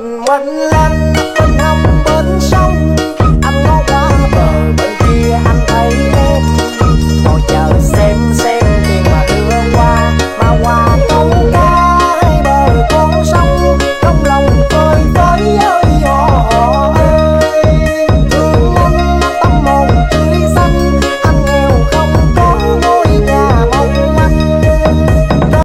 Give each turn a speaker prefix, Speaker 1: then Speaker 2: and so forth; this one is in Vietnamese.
Speaker 1: mình mất lắm